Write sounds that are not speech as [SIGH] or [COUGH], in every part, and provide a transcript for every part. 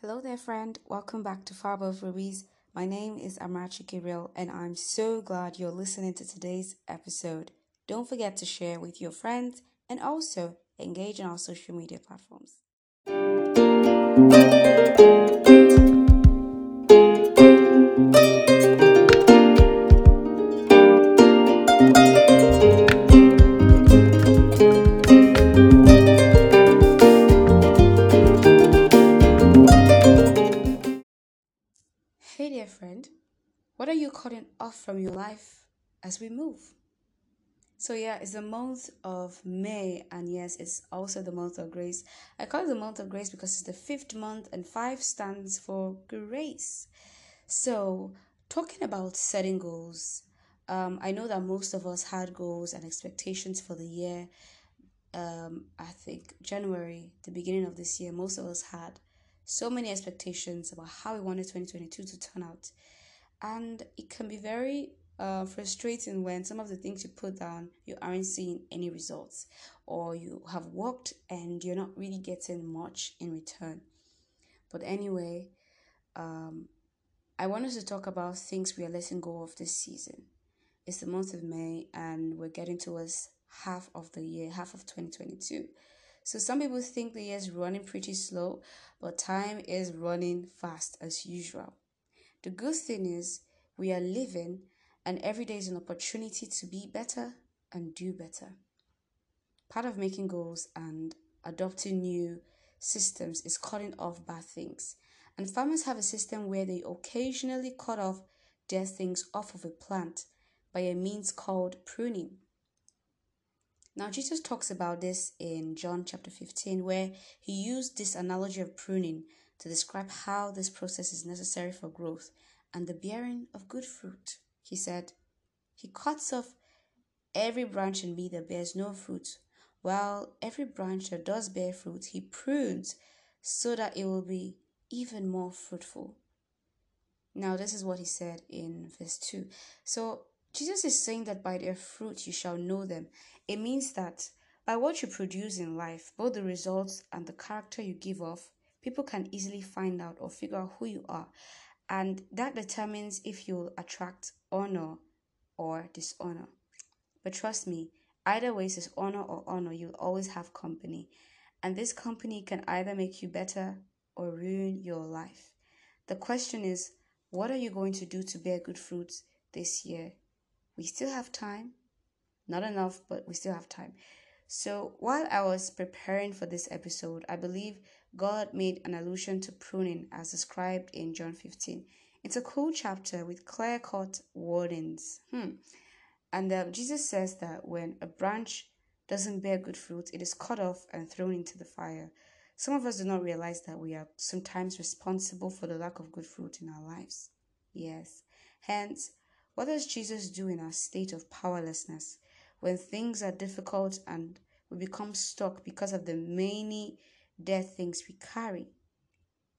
Hello there, friend. Welcome back to Far Above Rubies. My name is Amarachi Gabriel, and I'm so glad you're listening to today's episode. Don't forget to share with your friends and also engage in our social media platforms. Hey dear friend, what are you cutting off from your life as we move? So yeah, it's the month of May, and yes, it's also the month of grace. I call it the month of grace because it's the fifth month, and five stands for grace. So, talking about setting goals, um, I know that most of us had goals and expectations for the year. Um, I think January, the beginning of this year, most of us had so many expectations about how we wanted 2022 to turn out. And it can be very uh, frustrating when some of the things you put down, you aren't seeing any results, or you have worked and you're not really getting much in return. But anyway, um, I wanted to talk about things we are letting go of this season. It's the month of May, and we're getting towards half of the year, half of 2022. So some people think the year is running pretty slow, but time is running fast as usual. The good thing is we are living and every day is an opportunity to be better and do better. Part of making goals and adopting new systems is cutting off bad things. And farmers have a system where they occasionally cut off dead things off of a plant by a means called pruning. Now, Jesus talks about this in John chapter 15, where he used this analogy of pruning to describe how this process is necessary for growth and the bearing of good fruit. He said, He cuts off every branch in me that bears no fruit, while every branch that does bear fruit, he prunes so that it will be even more fruitful. Now, this is what he said in verse 2. So, Jesus is saying that by their fruit you shall know them. It means that by what you produce in life, both the results and the character you give off, people can easily find out or figure out who you are. And that determines if you'll attract honor or dishonor. But trust me, either way, it's honor or honor, you'll always have company. And this company can either make you better or ruin your life. The question is, what are you going to do to bear good fruits this year? We still have time. Not enough, but we still have time. So while I was preparing for this episode, I believe God made an allusion to pruning as described in John 15. It's a cool chapter with clear cut warnings. Hmm. And uh, Jesus says that when a branch doesn't bear good fruit, it is cut off and thrown into the fire. Some of us do not realize that we are sometimes responsible for the lack of good fruit in our lives. Yes. Hence, what does Jesus do in our state of powerlessness when things are difficult and we become stuck because of the many dead things we carry?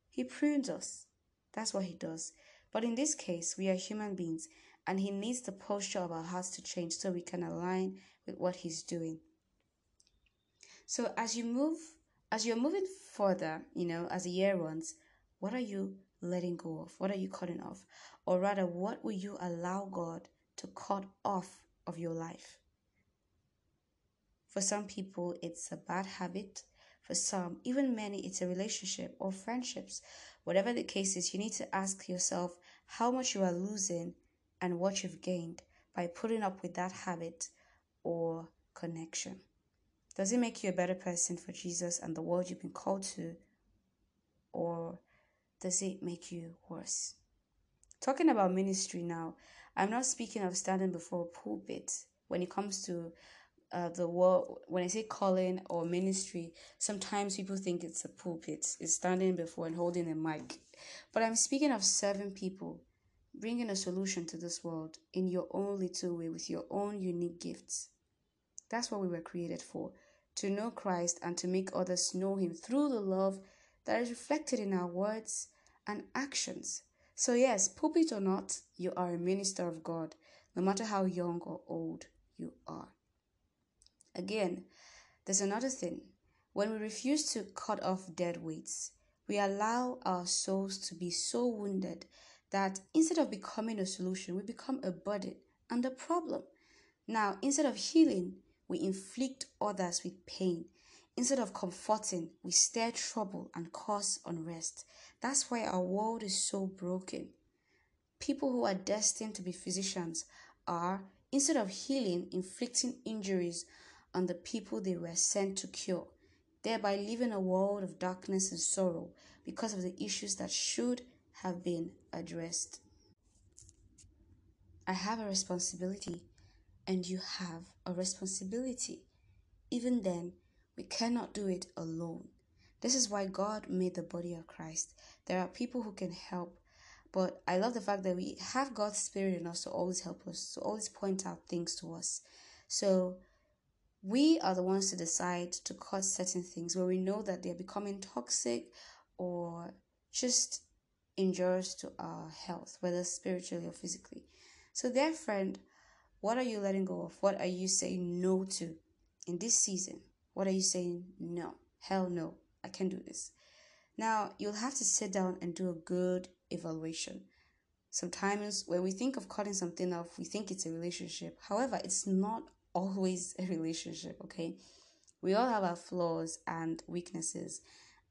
He prunes us. That's what he does. But in this case, we are human beings and he needs the posture of our hearts to change so we can align with what he's doing. So as you move, as you're moving further, you know, as the year runs, what are you letting go of? What are you cutting off? Or rather, what will you allow God to cut off of your life? For some people, it's a bad habit. For some, even many, it's a relationship or friendships. Whatever the case is, you need to ask yourself how much you are losing and what you've gained by putting up with that habit or connection. Does it make you a better person for Jesus and the world you've been called to? Or does it make you worse? Talking about ministry now, I'm not speaking of standing before a pulpit. When it comes to uh, the word, when I say calling or ministry, sometimes people think it's a pulpit, it's standing before and holding a mic. But I'm speaking of serving people, bringing a solution to this world in your own little way with your own unique gifts. That's what we were created for to know Christ and to make others know Him through the love that is reflected in our words and actions. So, yes, pulpit or not, you are a minister of God, no matter how young or old you are. Again, there's another thing. When we refuse to cut off dead weights, we allow our souls to be so wounded that instead of becoming a solution, we become a burden and a problem. Now, instead of healing, we inflict others with pain. Instead of comforting, we stir trouble and cause unrest. That's why our world is so broken. People who are destined to be physicians are, instead of healing, inflicting injuries on the people they were sent to cure thereby leaving a world of darkness and sorrow because of the issues that should have been addressed. I have a responsibility, and you have a responsibility. Even then, we cannot do it alone. This is why God made the body of Christ. There are people who can help, but I love the fact that we have God's Spirit in us to always help us, to always point out things to us. So we are the ones to decide to cut certain things where we know that they're becoming toxic or just injurious to our health, whether spiritually or physically. So, dear friend, what are you letting go of? What are you saying no to in this season? What are you saying no? Hell no, I can't do this. Now, you'll have to sit down and do a good evaluation. Sometimes when we think of cutting something off, we think it's a relationship. However, it's not always a relationship, okay? We all have our flaws and weaknesses.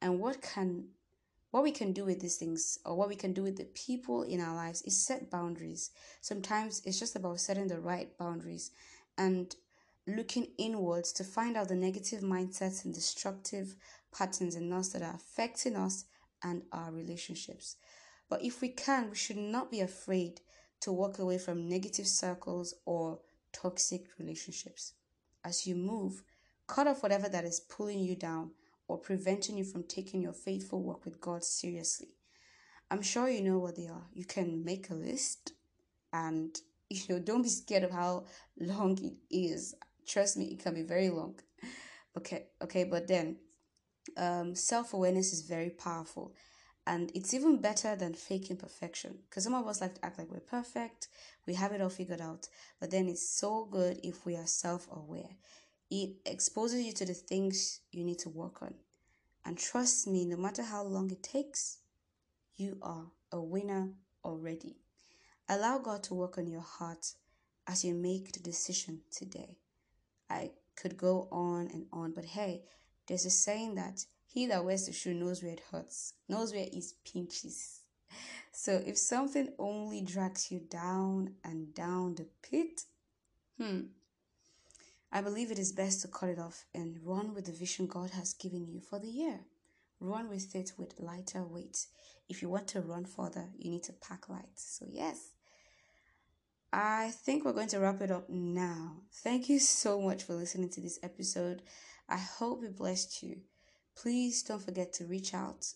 And what can what we can do with these things or what we can do with the people in our lives is set boundaries. Sometimes it's just about setting the right boundaries and looking inwards to find out the negative mindsets and destructive patterns in us that are affecting us and our relationships. But if we can, we should not be afraid to walk away from negative circles or toxic relationships. As you move, cut off whatever that is pulling you down or preventing you from taking your faithful work with God seriously. I'm sure you know what they are. You can make a list and [LAUGHS] you know don't be scared of how long it is. Trust me, it can be very long. Okay, okay, but then um, self-awareness is very powerful. And it's even better than faking perfection. Because some of us like to act like we're perfect we have it all figured out. But then it's so good if we are self-aware. It exposes you to the things you need to work on. And trust me no matter how long it takes you are a winner already. Allow god to work on your heart as you make the decision today i could go on and on but hey there's a saying that he that wears the shoe knows where it hurts, knows where it pinches. [LAUGHS] So if something only drags you down and down the pit, hmm, I believe it is best to cut it off and run with the vision God has given you for the year. Run with it with lighter weight. If you want to run further, you need to pack light. So, yes, I think we're going to wrap it up now. Thank you so much for listening to this episode. I hope it blessed you please don't forget to reach out.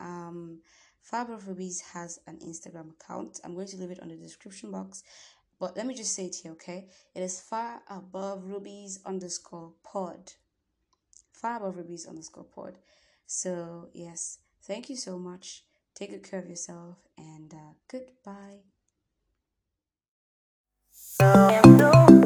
Um, Fire Rubies has an Instagram account. I'm going to leave it on the description box. But let me just say it here, okay? It is far above rubies underscore pod. Far above rubies underscore pod. So, yes, thank you so much. Take good care of yourself and uh, goodbye. Am